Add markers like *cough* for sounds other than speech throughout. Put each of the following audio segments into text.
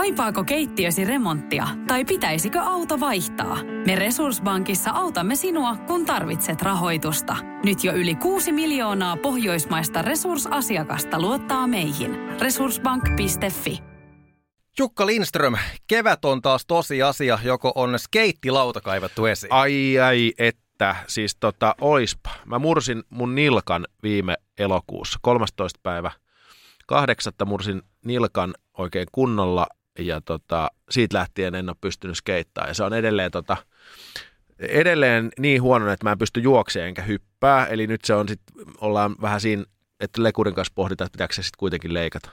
Kaipaako keittiösi remonttia tai pitäisikö auto vaihtaa? Me Resurssbankissa autamme sinua, kun tarvitset rahoitusta. Nyt jo yli 6 miljoonaa pohjoismaista resursasiakasta luottaa meihin. Resurssbank.fi Jukka Lindström, kevät on taas tosi asia, joko on skeittilauta kaivattu esiin? Ai ai, että siis tota, oispa. Mä mursin mun nilkan viime elokuussa, 13. päivä kahdeksatta mursin nilkan oikein kunnolla ja tota, siitä lähtien en ole pystynyt skeittaamaan. Ja se on edelleen, tota, edelleen niin huono, että mä en pysty juokseen enkä hyppää. Eli nyt se on sit, ollaan vähän siinä, että lekurin kanssa pohditaan, että pitääkö se sitten kuitenkin leikata.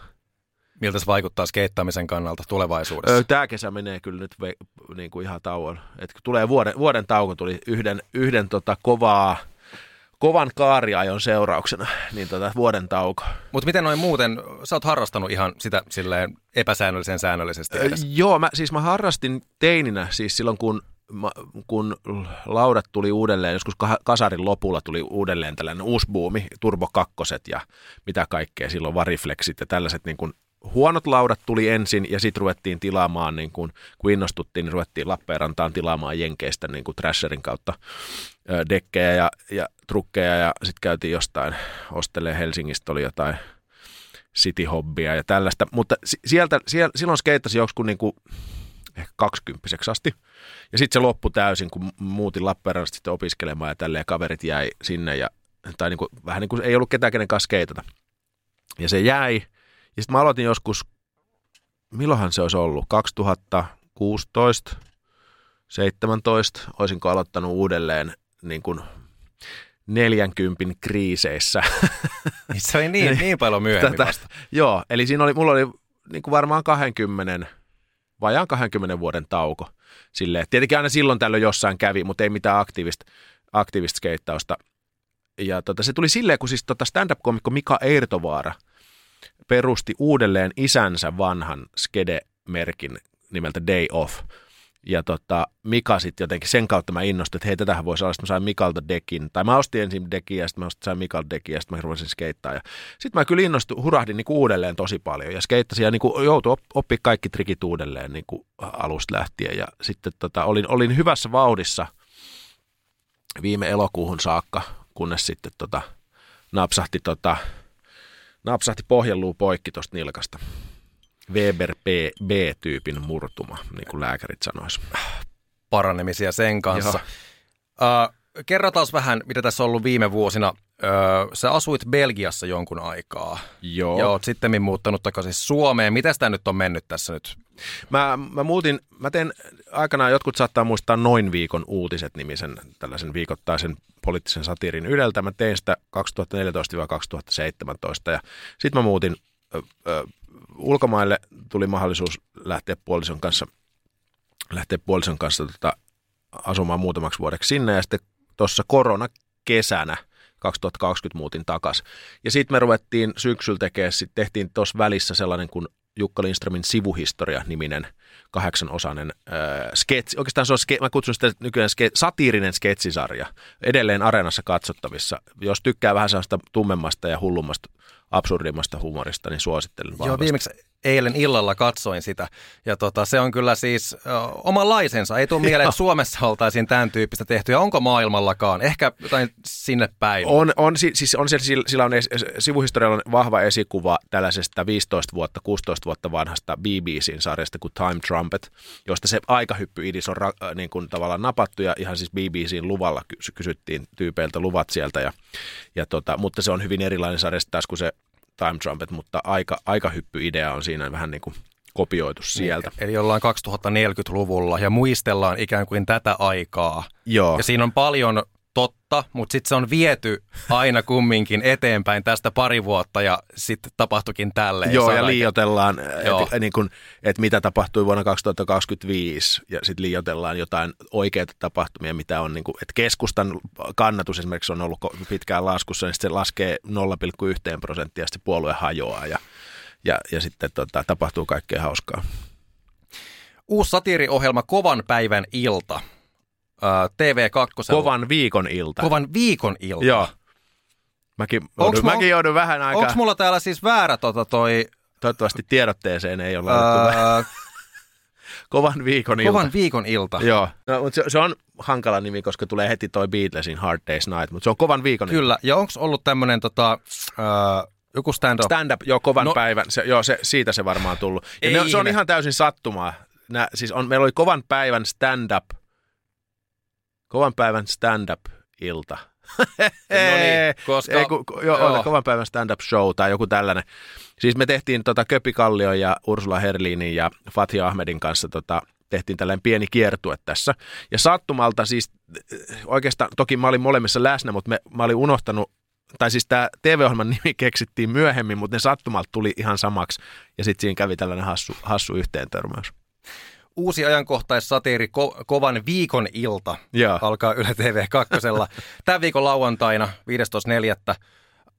Miltä se vaikuttaa skeittaamisen kannalta tulevaisuudessa? Tämä kesä menee kyllä nyt ve, niin kuin ihan tauon. Et tulee vuoden, vuoden tauko, tuli yhden, yhden tota kovaa kovan kaariajon seurauksena, niin tota, vuoden tauko. Mutta miten noin muuten, sä oot harrastanut ihan sitä silleen epäsäännöllisen säännöllisesti edes? joo, mä, siis mä harrastin teininä, siis silloin kun kun laudat tuli uudelleen, joskus kasarin lopulla tuli uudelleen tällainen uusi buumi, Turbo 2 ja mitä kaikkea, silloin variflexit ja tällaiset niin kuin huonot laudat tuli ensin ja sitten ruvettiin tilaamaan, niin kun, kun innostuttiin, niin ruvettiin Lappeenrantaan tilaamaan Jenkeistä niin kuin Trasherin kautta dekkejä ja, ja trukkeja ja sitten käytiin jostain ostelee Helsingistä oli jotain city-hobbia ja tällaista, mutta sieltä, siellä, silloin skeittasi joskus niin kuin ehkä kaksikymppiseksi asti. Ja sitten se loppui täysin, kun muutin Lappeenrannasta sitten opiskelemaan ja tälleen kaverit jäi sinne ja tai niin kuin, vähän niin kuin ei ollut ketään kenen kanssa skeitata. Ja se jäi, ja sitten mä aloitin joskus, milloinhan se olisi ollut, 2016, 17, olisinko aloittanut uudelleen niin kuin 40 kriiseissä. Niin se oli niin, niin paljon myöhemmin Tätä, vasta. Joo, eli siinä oli, mulla oli niin kuin varmaan 20, vajaan 20 vuoden tauko. Silleen. Tietenkin aina silloin tällöin jossain kävi, mutta ei mitään aktiivista, aktiivista skeittausta. Ja tota, se tuli silleen, kun siis tota stand-up-komikko Mika Eirtovaara – perusti uudelleen isänsä vanhan skede-merkin nimeltä Day Off. Ja tota, Mika sitten jotenkin, sen kautta mä innostuin, että hei, tätähän voisi olla, mä sain Mikalta dekin. Tai mä ostin ensin dekin ja sitten mä sain Mikalta dekin ja sitten mä ruvasin skeittaa. Ja sitten mä kyllä innostuin, hurahdin niin kuin uudelleen tosi paljon ja skeittasin ja niin kuin joutui oppia kaikki trikit uudelleen niin kuin alusta lähtien. Ja sitten tota, olin, olin hyvässä vauhdissa viime elokuuhun saakka, kunnes sitten tota, napsahti tota, napsahti pohjeluu poikki tuosta nilkasta. Weber B-tyypin murtuma, niin kuin lääkärit sanois. Paranemisia sen kanssa. Uh, kerrotaan vähän, mitä tässä on ollut viime vuosina. Uh, sä asuit Belgiassa jonkun aikaa. Joo. Ja oot sitten muuttanut takaisin Suomeen. Miten tämä nyt on mennyt tässä nyt? Mä, mä muutin, mä teen aikanaan, jotkut saattaa muistaa Noin viikon uutiset nimisen tällaisen viikoittaisen poliittisen satiirin Yleltä. Mä tein sitä 2014-2017 ja sitten mä muutin ö, ö, ulkomaille, tuli mahdollisuus lähteä puolison kanssa, lähteä puolison kanssa tota, asumaan muutamaksi vuodeksi sinne ja sitten tuossa koronakesänä 2020 muutin takas. Ja sitten me ruvettiin syksyllä tekemään, sit tehtiin tuossa välissä sellainen kuin Jukka Lindströmin sivuhistoria-niminen kahdeksanosainen äh, sketsi. Oikeastaan se on, ske, mä kutsun sitä nykyään ske, satiirinen sketsisarja. Edelleen areenassa katsottavissa. Jos tykkää vähän sellaista tummemmasta ja hullummasta, absurdimmasta humorista, niin suosittelen Joo, vahvasti. viimeksi eilen illalla katsoin sitä. Ja tota, se on kyllä siis ö, omanlaisensa. Ei tule mieleen, *laughs* että Suomessa oltaisiin tämän tyyppistä tehty. Ja onko maailmallakaan? Ehkä jotain sinne päin. On, on, siis on sillä on sivuhistorialla on vahva esikuva tällaisesta 15 vuotta, 16 vuotta vanhasta BBCin sarjasta kuin Time Trumpet, josta se aikahyppy-idis on ra, niin kuin tavallaan napattu ja ihan siis BBCin luvalla kysyttiin tyypeiltä luvat sieltä. Ja, ja tota, mutta se on hyvin erilainen sarja taas kuin se Time Trumpet, mutta aika, aikahyppy-idea on siinä vähän niin kuin kopioitu sieltä. Niin, eli ollaan 2040-luvulla ja muistellaan ikään kuin tätä aikaa. Joo. Ja siinä on paljon totta, mutta sitten se on viety aina kumminkin eteenpäin tästä pari vuotta ja sitten tapahtuikin tälle. Joo, ja liiotellaan, että niin et mitä tapahtui vuonna 2025 ja sitten liiotellaan jotain oikeita tapahtumia, mitä on, niin että keskustan kannatus esimerkiksi on ollut pitkään laskussa, niin se laskee 0,1 prosenttia ja sitten puolue hajoaa ja, ja, ja sitten tota, tapahtuu kaikkea hauskaa. Uusi satiiriohjelma Kovan päivän ilta – TV2. Kovan viikon ilta. Kovan viikon ilta. Joo. Mäkin, joudun, mulla, mäkin joudun vähän aikaa. Onko mulla täällä siis väärä tota toi... Toivottavasti tiedotteeseen ei ole laitettu öö, kovan viikon ilta. Kovan viikon ilta. Joo, no, mutta se, se, on hankala nimi, koska tulee heti toi Beatlesin Hard Day's Night, mutta se on kovan viikon Kyllä, ilta. ja onko ollut tämmöinen tota, äh, joku stand-up? Stand-up, joo, kovan no, päivän, se, joo, se, siitä se varmaan tullut. Ja ei, ne, se on ihan täysin sattumaa. Nä, siis on, meillä oli kovan päivän stand-up, kovan päivän stand-up-ilta. *laughs* no niin, koska... Ei, ku, jo, joo. kovan päivän stand-up show tai joku tällainen. Siis me tehtiin tota Köpi Kallio ja Ursula Herlinin ja Fatih Ahmedin kanssa tota, tehtiin tällainen pieni kiertue tässä. Ja sattumalta siis oikeastaan, toki mä olin molemmissa läsnä, mutta me, mä olin unohtanut tai siis tämä TV-ohjelman *laughs* nimi keksittiin myöhemmin, mutta ne sattumalta tuli ihan samaksi. Ja sitten siinä kävi tällainen hassu, hassu yhteentörmäys. Uusi ajankohtaissatiiri Ko- Kovan viikon ilta Joo. alkaa Yle TV 2. Tämän viikon lauantaina 15.4.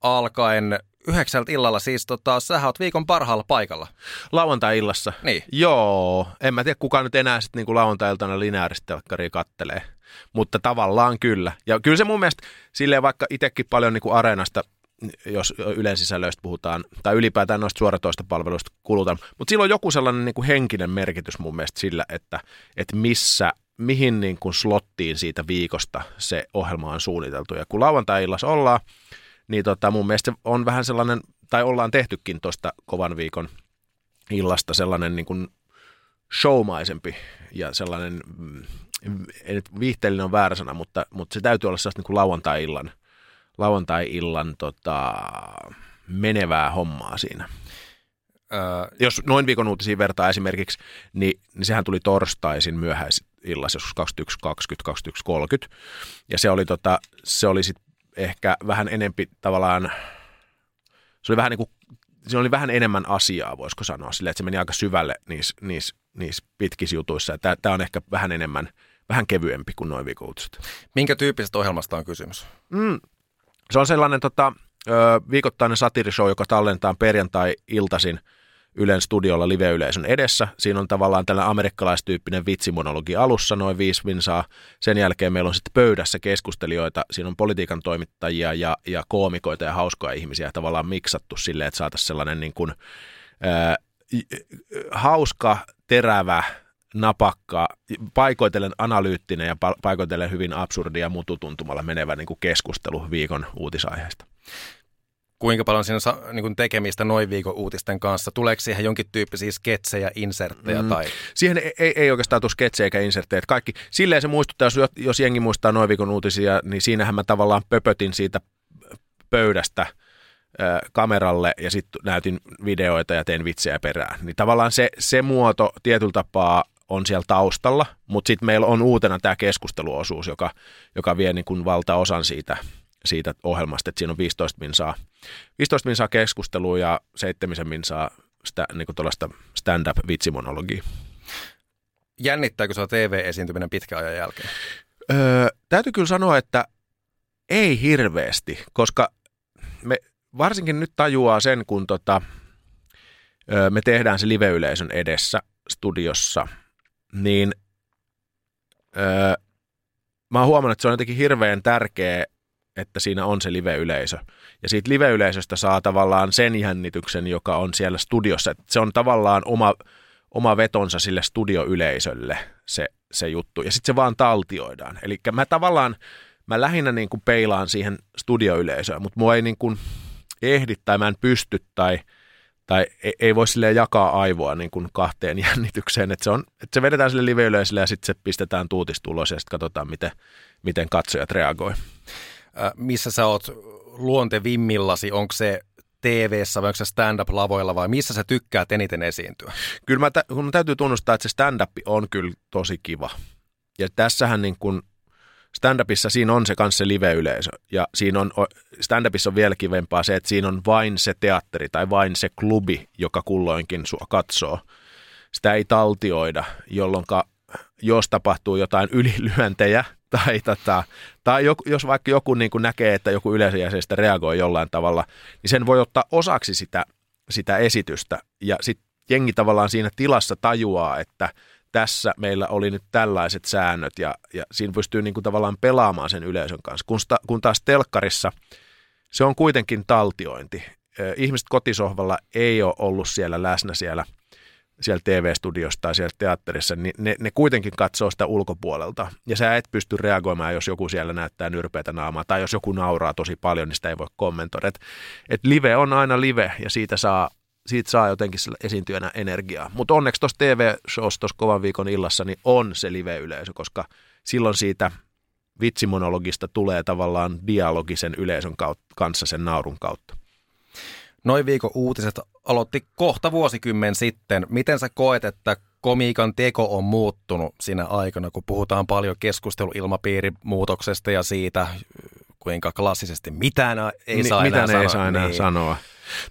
alkaen yhdeksältä illalla siis, tota, sä oot viikon parhaalla paikalla. Lauantai-illassa? Niin. Joo, en mä tiedä kuka nyt enää sitten niinku lauantai-iltana lineaarista kattelee, mutta tavallaan kyllä. Ja kyllä se mun mielestä, silleen vaikka itsekin paljon niinku areenasta jos yleisisällöistä puhutaan, tai ylipäätään noista suoratoista palveluista kulutaan. Mutta sillä on joku sellainen niin kuin henkinen merkitys mun mielestä sillä, että, että missä, mihin niin kuin slottiin siitä viikosta se ohjelma on suunniteltu. Ja kun lauantai-illassa ollaan, niin tota, mun mielestä on vähän sellainen, tai ollaan tehtykin tuosta kovan viikon illasta sellainen niin kuin showmaisempi ja sellainen, mm, ei nyt viihteellinen on väärä sana, mutta, mutta se täytyy olla sellaista niin kuin lauantai-illan, lauantai-illan tota, menevää hommaa siinä. Öö, Jos noin viikon uutisiin vertaa esimerkiksi, niin, niin sehän tuli torstaisin myöhäisillassa, joskus 21.20, 21.30. Ja se oli, tota, se oli sit ehkä vähän enempi tavallaan, se oli vähän niin kuin, se oli vähän enemmän asiaa, voisiko sanoa, sillä että se meni aika syvälle niissä, niissä, niissä pitkissä jutuissa. Tämä on ehkä vähän enemmän, vähän kevyempi kuin noin viikoutiset. Minkä tyyppisestä ohjelmasta on kysymys? Mm, se on sellainen tota, viikoittainen satirishow, joka tallentaa perjantai-iltaisin – Ylen studiolla live-yleisön edessä. Siinä on tavallaan tällainen amerikkalaistyyppinen vitsimonologi alussa, noin viisi vinsaa. Sen jälkeen meillä on sitten pöydässä keskustelijoita. Siinä on politiikan toimittajia ja, ja koomikoita ja hauskoja ihmisiä tavallaan miksattu silleen, että saataisiin sellainen niin kuin, ää, hauska, terävä, napakka, paikoitellen analyyttinen ja paikoitellen hyvin absurdia ja mututuntumalla menevä niin kuin keskustelu viikon uutisaiheesta kuinka paljon siinä on niin kuin tekemistä noin viikon uutisten kanssa? Tuleeko siihen jonkin tyyppisiä sketsejä, inserttejä? Mm. Tai? Siihen ei, ei, ei oikeastaan tule sketsejä eikä inserttejä. Kaikki, silleen se muistuttaa, jos, jos jengi muistaa noin viikon uutisia, niin siinähän mä tavallaan pöpötin siitä pöydästä kameralle ja sitten näytin videoita ja tein vitsejä perään. Niin tavallaan se, se muoto tietyllä tapaa on siellä taustalla, mutta sitten meillä on uutena tämä keskusteluosuus, joka, joka vie niin kuin valtaosan siitä siitä ohjelmasta, että siinä on 15 minsaa, 15 minsaa keskustelua ja 7 minsaa sitä, niin stand-up-vitsimonologia. Jännittääkö se TV-esiintyminen pitkän ajan jälkeen? Öö, täytyy kyllä sanoa, että ei hirveästi, koska me varsinkin nyt tajuaa sen, kun tota, öö, me tehdään se live-yleisön edessä studiossa, niin öö, mä oon huomannut, että se on jotenkin hirveän tärkeä että siinä on se live-yleisö. Ja siitä live-yleisöstä saa tavallaan sen jännityksen, joka on siellä studiossa. Että se on tavallaan oma, oma vetonsa sille studioyleisölle se, se juttu. Ja sitten se vaan taltioidaan. Eli mä tavallaan, mä lähinnä niin kuin peilaan siihen studioyleisöön, mutta mua ei niin kuin ehdi tai mä en pysty tai, tai ei, ei voi sille jakaa aivoa niin kuin kahteen *laughs* jännitykseen. Että se, on, että se vedetään sille live-yleisölle ja sitten se pistetään tuutistulos ja sitten katsotaan, miten, miten katsojat reagoi missä sä oot luontevimmillasi, onko se tv vai onko se stand-up-lavoilla vai missä sä tykkäät eniten esiintyä? Kyllä mä, kun mä täytyy tunnustaa, että se stand-up on kyllä tosi kiva. Ja tässähän niin kun stand-upissa siinä on se kanssa se live-yleisö. Ja siinä on, stand-upissa on vielä kivempaa se, että siinä on vain se teatteri tai vain se klubi, joka kulloinkin sua katsoo. Sitä ei taltioida, jolloin jos tapahtuu jotain *laughs* ylilyöntejä tai, tota, tai joku, jos vaikka joku niin kuin näkee, että joku yleisöjäsenestä reagoi jollain tavalla, niin sen voi ottaa osaksi sitä, sitä esitystä. Ja sitten jengi tavallaan siinä tilassa tajuaa, että tässä meillä oli nyt tällaiset säännöt ja, ja siinä pystyy niin kuin tavallaan pelaamaan sen yleisön kanssa. Kun, sta, kun taas telkkarissa se on kuitenkin taltiointi. Ihmiset kotisohvalla ei ole ollut siellä läsnä siellä siellä TV-studiossa tai siellä teatterissa, niin ne, ne kuitenkin katsoo sitä ulkopuolelta. Ja sä et pysty reagoimaan, jos joku siellä näyttää nyrpeitä naamaa, tai jos joku nauraa tosi paljon, niin sitä ei voi kommentoida. Et, et live on aina live, ja siitä saa, siitä saa jotenkin esiintyjänä energiaa. Mutta onneksi tuossa TV-showssa tuossa kovan viikon illassa niin on se live-yleisö, koska silloin siitä vitsimonologista tulee tavallaan dialogisen yleisön kautta, kanssa sen naurun kautta. Noin viikon uutiset aloitti kohta vuosikymmen sitten. Miten sä koet, että komiikan teko on muuttunut siinä aikana, kun puhutaan paljon keskusteluilmapiirin muutoksesta ja siitä, kuinka klassisesti mitään ei saa Ni, enää mitään sanoa. ei saa enää niin. sanoa.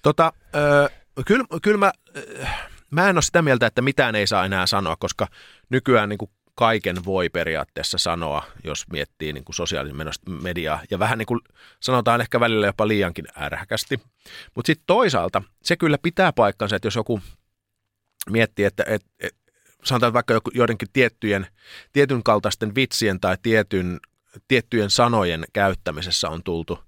Tota, ö, kyllä, kyllä mä, mä en ole sitä mieltä, että mitään ei saa enää sanoa, koska nykyään niin kuin kaiken voi periaatteessa sanoa, jos miettii niin kuin sosiaalisen mediaa. Ja vähän niin kuin sanotaan ehkä välillä jopa liiankin ärhäkästi. Mutta sitten toisaalta se kyllä pitää paikkansa, että jos joku miettii, että et, et, sanotaan vaikka joidenkin tiettyjen, tietyn kaltaisten vitsien tai tietyn, tiettyjen sanojen käyttämisessä on tultu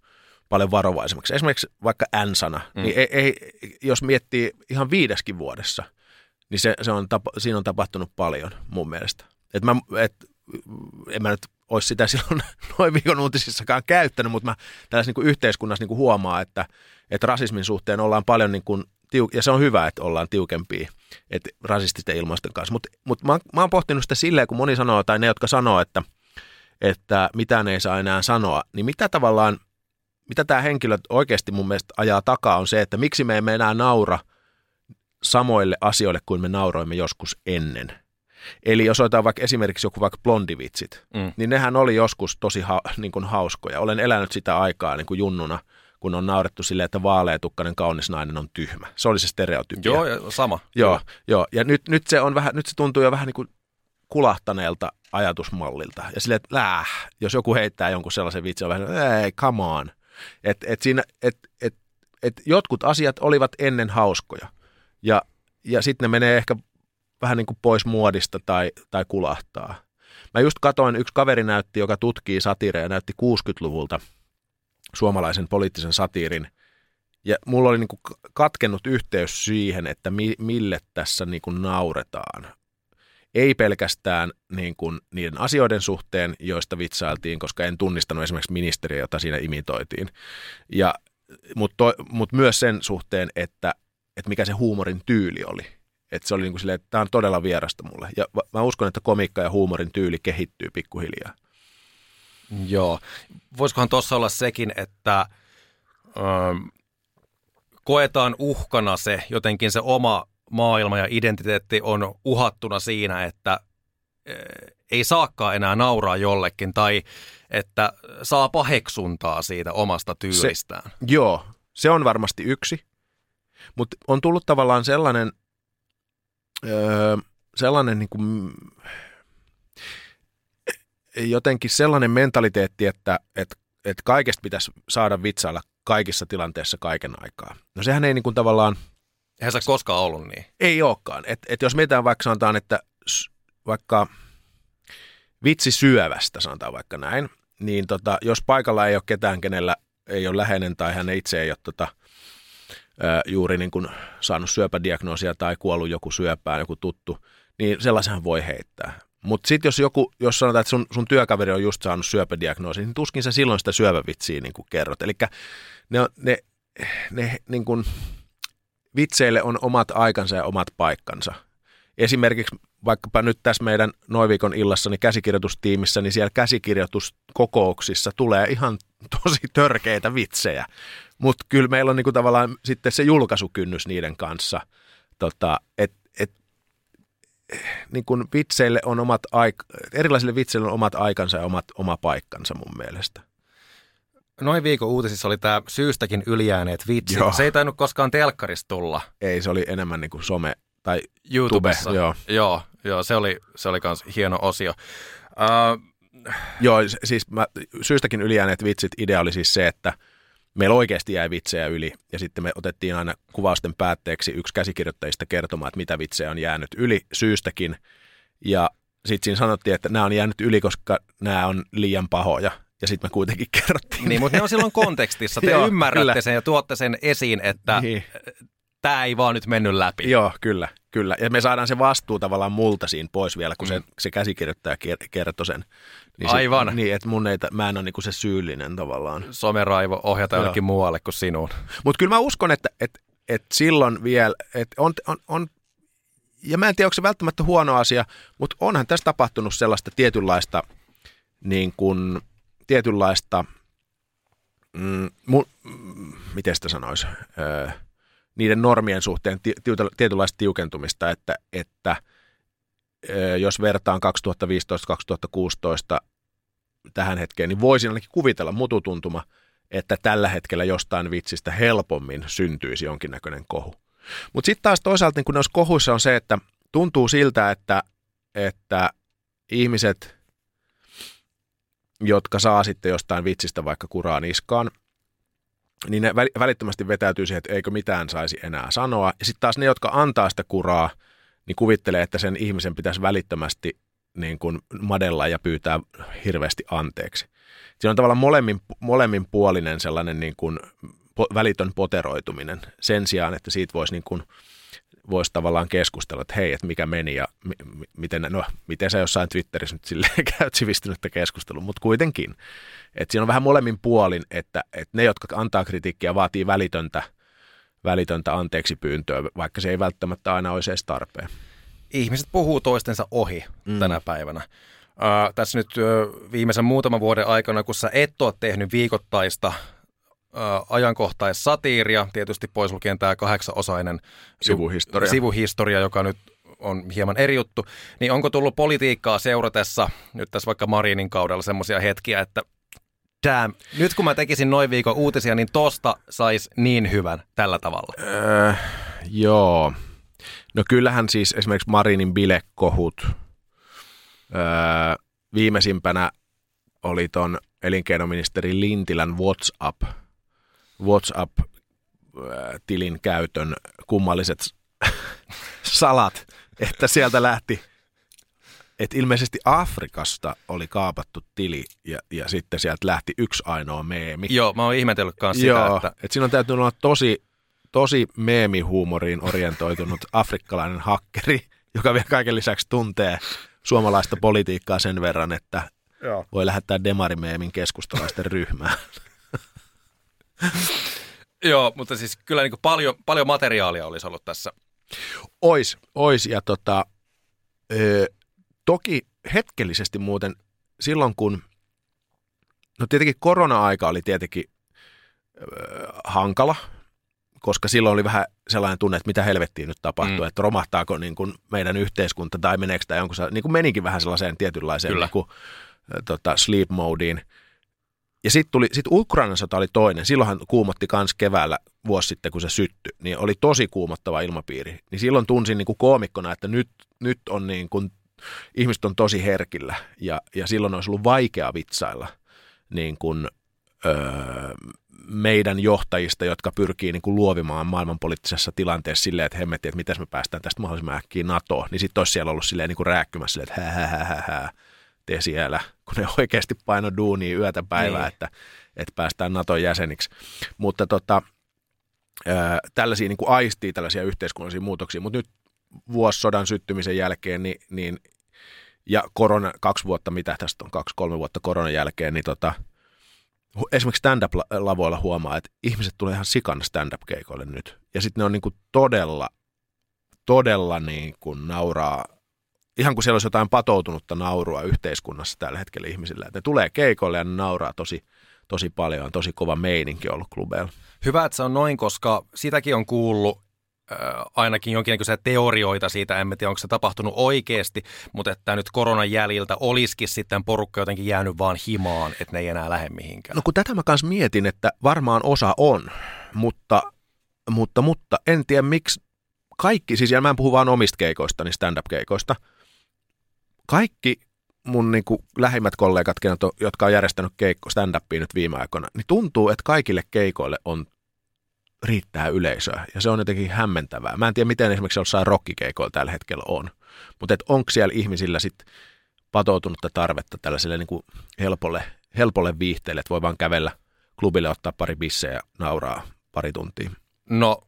paljon varovaisemmaksi. Esimerkiksi vaikka N-sana, mm. niin ei, ei, jos miettii ihan viideskin vuodessa, niin se, se on tapa, siinä on tapahtunut paljon mun mielestä. Et mä, et, en mä nyt olisi sitä silloin *laughs* noin viikon uutisissakaan käyttänyt, mutta mä tällaisessa niin yhteiskunnassa niin huomaa, että, että rasismin suhteen ollaan paljon, niin kuin, ja se on hyvä, että ollaan tiukempia että rasististen ilmaisten kanssa. Mutta mut mä, mä oon pohtinut sitä silleen, kun moni sanoo, tai ne, jotka sanoo, että, että mitään ei saa enää sanoa, niin mitä tavallaan, mitä tämä henkilö oikeasti mun mielestä ajaa takaa on se, että miksi me emme enää naura samoille asioille kuin me nauroimme joskus ennen. Eli jos otetaan vaikka esimerkiksi joku vaikka blondivitsit, mm. niin nehän oli joskus tosi ha, niin kuin hauskoja. Olen elänyt sitä aikaa niin kuin junnuna, kun on naurettu silleen, että vaaleatukkainen kaunis nainen on tyhmä. Se oli se stereotypia. Joo, sama. Joo, joo. ja nyt, nyt, se on vähän, nyt se tuntuu jo vähän niin kuin kulahtaneelta ajatusmallilta. Ja silleen, että läh, jos joku heittää jonkun sellaisen vitsin, on vähän, ei, come on. Et, et siinä, et, et, et jotkut asiat olivat ennen hauskoja. Ja, ja sitten ne menee ehkä vähän niin kuin pois muodista tai, tai kulahtaa. Mä just katoin, yksi kaveri näytti, joka tutkii satiireja, näytti 60-luvulta suomalaisen poliittisen satiirin. Ja mulla oli niin kuin katkennut yhteys siihen, että mi, mille tässä niin kuin nauretaan. Ei pelkästään niin kuin niiden asioiden suhteen, joista vitsailtiin, koska en tunnistanut esimerkiksi ministeriä, jota siinä imitoitiin. Ja, mutta, mutta myös sen suhteen, että, että mikä se huumorin tyyli oli että se oli niin kuin silleen, että tämä on todella vierasta mulle. Ja mä uskon, että komiikka ja huumorin tyyli kehittyy pikkuhiljaa. Joo. Voisikohan tuossa olla sekin, että ö, koetaan uhkana se, jotenkin se oma maailma ja identiteetti on uhattuna siinä, että ö, ei saakaan enää nauraa jollekin tai että saa paheksuntaa siitä omasta tyylistään. Se, joo, se on varmasti yksi. Mutta on tullut tavallaan sellainen öö, sellainen niin kuin, jotenkin sellainen mentaliteetti, että, että, että kaikesta pitäisi saada vitsailla kaikissa tilanteissa kaiken aikaa. No sehän ei niin kuin tavallaan... Eihän se koskaan ollut niin. Ei olekaan. Et, et jos mietitään vaikka sanotaan, että vaikka vitsi syövästä, sanotaan vaikka näin, niin tota, jos paikalla ei ole ketään, kenellä ei ole läheinen tai hän itse ei ole tota, juuri niin kuin saanut syöpädiagnoosia tai kuollut joku syöpään, joku tuttu, niin sellaisenhan voi heittää. Mutta sitten jos joku, jos sanotaan, että sun, sun työkaveri on just saanut syöpädiagnoosin, niin tuskin sä silloin sitä syöpävitsiä niin kuin kerrot. Eli ne, ne, ne niin kuin, vitseille on omat aikansa ja omat paikkansa. Esimerkiksi vaikkapa nyt tässä meidän Noivikon illassa niin käsikirjoitustiimissä, niin siellä käsikirjoituskokouksissa tulee ihan *laughs* tosi törkeitä vitsejä. Mutta kyllä meillä on niinku tavallaan sitten se julkaisukynnys niiden kanssa, tota, että et, niin vitseille on omat aik- erilaisille vitseille on omat aikansa ja omat, oma paikkansa mun mielestä. Noin viikon uutisissa oli tämä syystäkin ylijääneet vitsit. Joo. Se ei tainnut koskaan telkkarista tulla. Ei, se oli enemmän niin kuin some tai YouTubessa. Tube, joo. joo, joo se oli, se oli kans hieno osio. Uh, joo, siis mä, syystäkin ylijääneet vitsit, idea oli siis se, että – meillä oikeasti jäi vitsejä yli ja sitten me otettiin aina kuvausten päätteeksi yksi käsikirjoittajista kertomaan, että mitä vitsejä on jäänyt yli syystäkin ja sitten siinä sanottiin, että nämä on jäänyt yli, koska nämä on liian pahoja. Ja sitten me kuitenkin *laughs* kerrottiin. Niin, mutta ne on silloin kontekstissa. *laughs* Te ymmärrätte kyllä. sen ja tuotte sen esiin, että niin. tämä ei vaan nyt mennyt läpi. Joo, kyllä. Kyllä, ja me saadaan se vastuu tavallaan multa siinä pois vielä, kun mm. se, se käsikirjoittaja kertoi sen. Niin Aivan. Se, niin, että mun ei, mä en ole niinku se syyllinen tavallaan. Someraivo ohjata Joo. jonnekin muualle kuin sinuun. Mutta kyllä mä uskon, että, että, että silloin vielä, että on, on, on ja mä en tiedä, onko se välttämättä huono asia, mutta onhan tässä tapahtunut sellaista tietynlaista, niin kuin, tietynlaista, mm, mu, miten sitä sanoisi, öö, niiden normien suhteen tietynlaista tiukentumista, että, että öö, jos vertaan 2015-2016 tähän hetkeen, niin voisin ainakin kuvitella mututuntuma, että tällä hetkellä jostain vitsistä helpommin syntyisi jonkinnäköinen kohu. Mutta sitten taas toisaalta niin kun noissa kohuissa on se, että tuntuu siltä, että, että ihmiset, jotka saa sitten jostain vitsistä vaikka kuraan iskaan, niin ne välittömästi vetäytyy siihen, että eikö mitään saisi enää sanoa. Ja sitten taas ne, jotka antaa sitä kuraa, niin kuvittelee, että sen ihmisen pitäisi välittömästi niin kuin madella ja pyytää hirveästi anteeksi. Siinä on tavallaan molemmin, molemminpuolinen sellainen niin kuin välitön poteroituminen sen sijaan, että siitä voisi niin kuin, voisi tavallaan keskustella, että hei, että mikä meni ja m- miten, no, miten sä jossain Twitterissä nyt silleen *laughs* käyt sivistynyttä keskustelua, mutta kuitenkin. Että siinä on vähän molemmin puolin, että, että ne, jotka antaa kritiikkiä, vaatii välitöntä, välitöntä anteeksi pyyntöä, vaikka se ei välttämättä aina olisi edes tarpeen. Ihmiset puhuu toistensa ohi mm. tänä päivänä. Uh, tässä nyt uh, viimeisen muutaman vuoden aikana, kun sä et ole tehnyt viikoittaista ajankohtaissatiiria, tietysti pois lukien tämä kahdeksanosainen sivuhistoria. sivuhistoria, joka nyt on hieman eri juttu, niin onko tullut politiikkaa seuratessa nyt tässä vaikka Marinin kaudella semmoisia hetkiä, että damn, nyt kun mä tekisin noin viikon uutisia, niin tosta sais niin hyvän tällä tavalla? Öö, joo. No kyllähän siis esimerkiksi Marinin bilekohut öö, viimeisimpänä oli ton elinkeinoministeri Lintilän WhatsApp – WhatsApp-tilin käytön kummalliset *laughs* salat, että sieltä lähti, että ilmeisesti Afrikasta oli kaapattu tili ja, ja sitten sieltä lähti yksi ainoa meemi. Joo, mä oon ihmetellyt kanssa sitä, Joo, että... että siinä on täytynyt olla tosi, tosi meemihuumoriin orientoitunut *laughs* afrikkalainen hakkeri, joka vielä kaiken lisäksi tuntee suomalaista politiikkaa sen verran, että Joo. voi lähettää demarimeemin keskustalaisten ryhmään. *laughs* *laughs* Joo, mutta siis kyllä niin paljon, paljon materiaalia olisi ollut tässä. Ois, ois ja tota, ö, toki hetkellisesti muuten silloin kun, no tietenkin korona-aika oli tietenkin ö, hankala, koska silloin oli vähän sellainen tunne, että mitä helvettiä nyt tapahtuu, mm. että romahtaako niin kuin meidän yhteiskunta tai meneekö tämä jonkun, niin kuin menikin vähän sellaiseen tietynlaiseen Niin kuin, tota, sleep modeen. Ja sitten tuli, sit Ukrainan sota oli toinen. Silloinhan kuumotti kans keväällä vuosi sitten, kun se syttyi. Niin oli tosi kuumottava ilmapiiri. Niin silloin tunsin niin kuin koomikkona, että nyt, nyt on niin kuin, ihmiset on tosi herkillä. Ja, ja silloin olisi ollut vaikea vitsailla niin kuin, öö, meidän johtajista, jotka pyrkii niin kuin luovimaan maailmanpoliittisessa tilanteessa silleen, että hemmetti, että miten me päästään tästä mahdollisimman äkkiä NATOon. Niin sitten olisi siellä ollut silleen niin kuin rääkkymässä silleen, että hä, hä, hä, hä tee siellä, kun ne oikeasti paino duunia yötä päivää, niin. että, että päästään Naton jäseniksi. Mutta tota, ää, tällaisia niin kuin aistii tällaisia yhteiskunnallisia muutoksia, mutta nyt vuosisodan syttymisen jälkeen niin, niin, ja korona, kaksi vuotta, mitä tästä on, kaksi, kolme vuotta koronan jälkeen, niin tota, esimerkiksi stand-up-lavoilla huomaa, että ihmiset tulee ihan sikan stand-up-keikoille nyt. Ja sitten ne on niin kuin todella, todella niin kuin nauraa ihan kuin siellä olisi jotain patoutunutta naurua yhteiskunnassa tällä hetkellä ihmisillä. Että ne tulee keikolle ja ne nauraa tosi, tosi paljon, on tosi kova meininki ollut klubeilla. Hyvä, että se on noin, koska sitäkin on kuullut äh, ainakin jonkinlaisia teorioita siitä, en tiedä onko se tapahtunut oikeasti, mutta että nyt koronan jäljiltä olisikin sitten porukka jotenkin jäänyt vaan himaan, että ne ei enää lähde mihinkään. No kun tätä mä kanssa mietin, että varmaan osa on, mutta, mutta, mutta en tiedä miksi kaikki, siis ja mä en puhu vaan omista keikoista, niin stand-up-keikoista – kaikki mun niin kuin lähimmät kollegat, jotka on järjestänyt keikko stand nyt viime aikoina, niin tuntuu, että kaikille keikoille on riittää yleisöä. Ja se on jotenkin hämmentävää. Mä en tiedä, miten esimerkiksi jossain rockikeikoilla tällä hetkellä on. Mutta onko siellä ihmisillä sitten patoutunutta tarvetta tällaiselle niin kuin helpolle, helpolle viihteelle, että voi vaan kävellä klubille, ottaa pari bissejä ja nauraa pari tuntia? No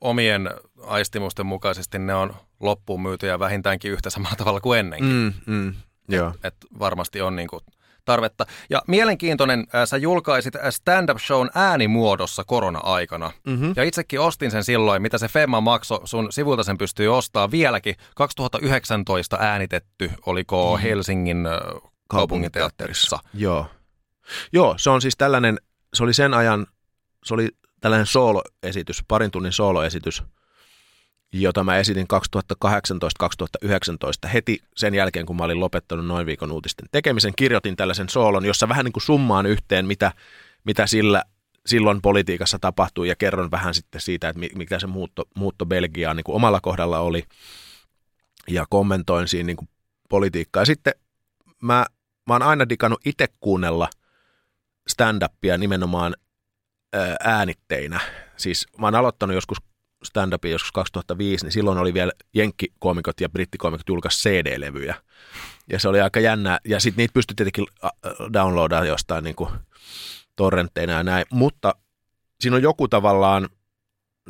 omien aistimusten mukaisesti ne on loppuun myytyjä vähintäänkin yhtä samalla tavalla kuin ennenkin. Mm, mm, joo. Et, et varmasti on niin kuin tarvetta. Ja mielenkiintoinen, äh, sä julkaisit stand-up-shown äänimuodossa korona-aikana. Mm-hmm. Ja itsekin ostin sen silloin, mitä se Femma maksoi. Sun sivulta sen pystyy ostamaan vieläkin. 2019 äänitetty, oliko mm-hmm. Helsingin äh, kaupunginteatterissa. Joo. Joo, se on siis tällainen, se oli sen ajan, se oli tällainen sooloesitys, parin tunnin sooloesitys, jota mä esitin 2018-2019 heti sen jälkeen, kun mä olin lopettanut noin viikon uutisten tekemisen. Kirjoitin tällaisen soolon, jossa vähän niin kuin summaan yhteen, mitä, mitä sillä silloin politiikassa tapahtui ja kerron vähän sitten siitä, että mikä se muutto, muutto Belgiaan niin kuin omalla kohdalla oli ja kommentoin siinä niin kuin politiikkaa. Ja sitten mä, mä oon aina digannut itse kuunnella stand-upia nimenomaan äänitteinä. Siis mä oon aloittanut joskus stand-upin joskus 2005, niin silloin oli vielä jenkkikoomikot ja brittikoomikot julkaisi CD-levyjä. Ja se oli aika jännä. Ja sitten niitä pystyi tietenkin downloadaamaan jostain niin kuin torrentteina ja näin. Mutta siinä on joku tavallaan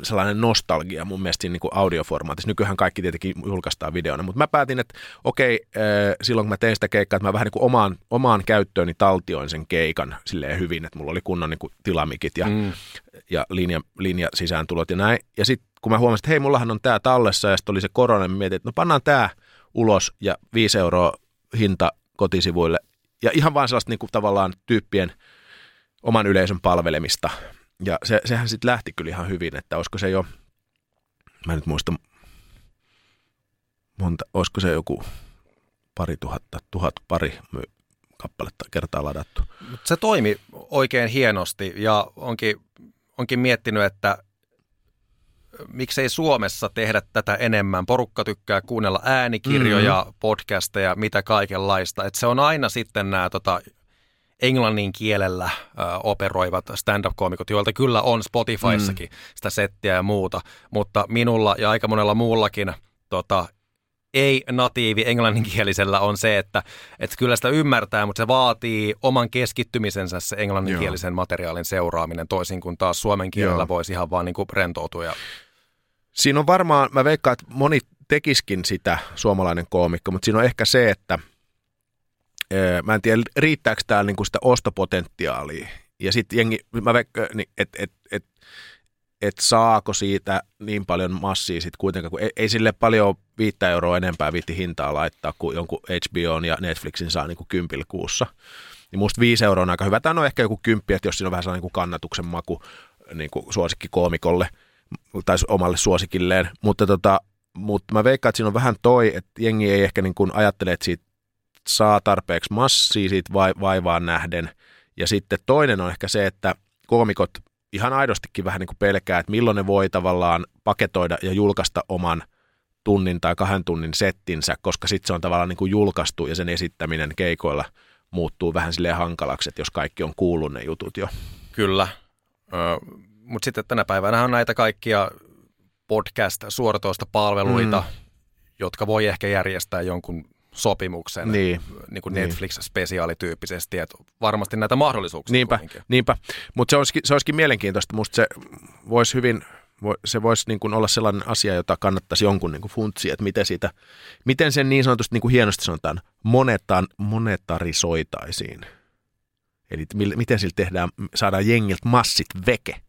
sellainen nostalgia mun mielestä siinä niin kuin audioformaatissa. Nykyään kaikki tietenkin julkaistaan videona, mutta mä päätin, että okei, silloin kun mä tein sitä keikkaa, että mä vähän niin kuin omaan, omaan käyttööni taltioin sen keikan silleen hyvin, että mulla oli kunnon niin kuin tilamikit ja, mm. ja linja, linja sisääntulot ja näin. Ja sitten kun mä huomasin, että hei, mullahan on tää tallessa ja sitten oli se korona, niin mietin, että no pannaan tää ulos ja 5 euroa hinta kotisivuille. Ja ihan vaan sellaista niin kuin tavallaan tyyppien oman yleisön palvelemista – ja se, sehän sitten lähti kyllä ihan hyvin, että olisiko se jo, mä en nyt muista monta, olisiko se joku pari tuhatta, tuhat pari kappaletta kertaa ladattu. Se toimi oikein hienosti ja onkin, onkin miettinyt, että miksei Suomessa tehdä tätä enemmän. Porukka tykkää kuunnella äänikirjoja, mm-hmm. podcasteja, mitä kaikenlaista. Et se on aina sitten nämä tota, englannin kielellä ö, operoivat stand-up-koomikot, joilta kyllä on Spotifyssakin mm. sitä settiä ja muuta, mutta minulla ja aika monella muullakin tota, ei-natiivi englanninkielisellä on se, että, että kyllä sitä ymmärtää, mutta se vaatii oman keskittymisensä se englanninkielisen Joo. materiaalin seuraaminen, toisin kuin taas suomen kielellä Joo. voisi ihan vaan niin kuin rentoutua. Ja... Siinä on varmaan, mä veikkaan, että moni tekiskin sitä suomalainen koomikko, mutta siinä on ehkä se, että – mä en tiedä, riittääkö täällä niinku sitä ostopotentiaalia. Ja sitten jengi, mä veikkaan, niin, että et, et, et saako siitä niin paljon massia sitten kuitenkaan, kun ei, ei sille paljon viittä euroa enempää viitti hintaa laittaa, kuin jonkun HBOn ja Netflixin saa niin kuin kympillä kuussa. Niin musta viisi euroa on aika hyvä. Tämä on ehkä joku kymppi, että jos siinä on vähän sellainen niin kannatuksen maku niin kuin suosikkikoomikolle tai omalle suosikilleen. Mutta, tota, mutta mä veikkaan, että siinä on vähän toi, että jengi ei ehkä niin ajattele, että siitä saa tarpeeksi massia siitä vaivaan nähden. Ja sitten toinen on ehkä se, että koomikot ihan aidostikin vähän niin kuin pelkää, että milloin ne voi tavallaan paketoida ja julkaista oman tunnin tai kahden tunnin settinsä, koska sitten se on tavallaan niin kuin julkaistu ja sen esittäminen keikoilla muuttuu vähän silleen hankalaksi, että jos kaikki on kuullut ne jutut jo. Kyllä, mutta sitten tänä päivänä on näitä kaikkia podcast palveluita, mm. jotka voi ehkä järjestää jonkun sopimuksen niin, niin kuin niin. Netflix-spesiaalityyppisesti, että varmasti näitä mahdollisuuksia Niinpä, niinpä. mutta se olisikin, se olisikin mielenkiintoista, musta se voisi hyvin, se voisi niin kuin olla sellainen asia, jota kannattaisi jonkun niin kuin funtsia, että miten, siitä, miten sen niin sanotusti niin kuin hienosti sanotaan, monetan, monetarisoitaisiin. Eli miten sillä tehdään, saadaan jengiltä massit veke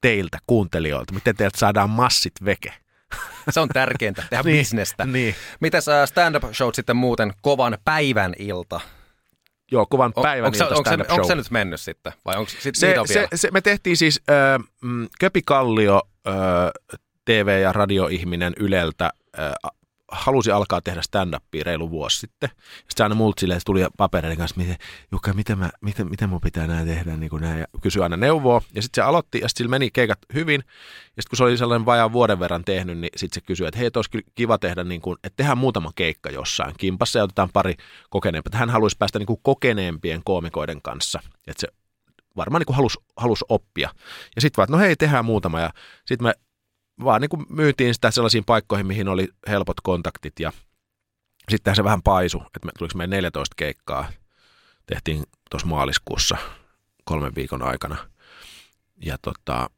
teiltä kuuntelijoilta, miten teiltä saadaan massit veke. *laughs* Se on tärkeintä, tehdä niin, bisnestä. Niin. Mitäs stand-up showt sitten muuten, kovan päivän ilta? Joo, kovan päivän ilta onko, se, onko se nyt mennyt sitten? Vai onko sit se, se, se, me tehtiin siis äh, Köpi Kallio, äh, TV- ja radioihminen Yleltä, äh, halusi alkaa tehdä stand-upia reilu vuosi sitten. Sitten aina multa silleen, tuli papereiden kanssa, miten, Jukka, miten, mä, miten, miten mun pitää näin tehdä, niin kuin näin, ja kysyi aina neuvoa. Ja sitten se aloitti, ja sitten meni keikat hyvin. Ja sitten kun se oli sellainen vajaan vuoden verran tehnyt, niin sitten se kysyi, että hei, olisi kiva tehdä, niin kuin, että tehdään muutama keikka jossain kimpassa ja otetaan pari kokeneempia. Hän haluaisi päästä niin kuin kokeneempien koomikoiden kanssa. Että se varmaan niin kuin halusi, halusi oppia. Ja sitten vaan, että no hei, tehdään muutama. Ja sitten me vaan niin kuin myytiin sitä sellaisiin paikkoihin, mihin oli helpot kontaktit ja sitten se vähän paisu, että me, tuliko meidän 14 keikkaa, tehtiin tuossa maaliskuussa kolmen viikon aikana. Ja tota,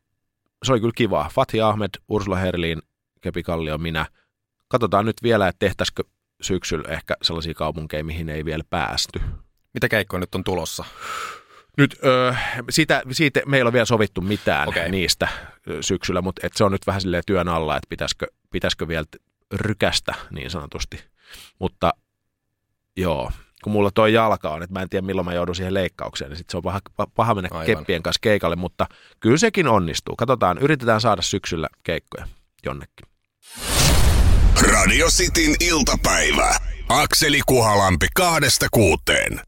se oli kyllä kiva. Fatih Ahmed, Ursula Herlin, Kepi Kallio, minä. Katsotaan nyt vielä, että tehtäisikö syksyllä ehkä sellaisia kaupunkeja, mihin ei vielä päästy. Mitä keikkoja nyt on tulossa? Nyt ö, siitä, siitä meillä on vielä sovittu mitään okay. niistä syksyllä, mutta et se on nyt vähän silleen työn alla, että pitäisikö, pitäisikö vielä rykästä niin sanotusti. Mutta joo, kun mulla toi jalka on, että mä en tiedä milloin mä joudun siihen leikkaukseen, niin sit se on paha, paha mennä Aivan. keppien kanssa keikalle, mutta kyllä sekin onnistuu. Katsotaan, yritetään saada syksyllä keikkoja jonnekin. Radio Cityn iltapäivä. Akseli Kuhalampi kahdesta kuuteen.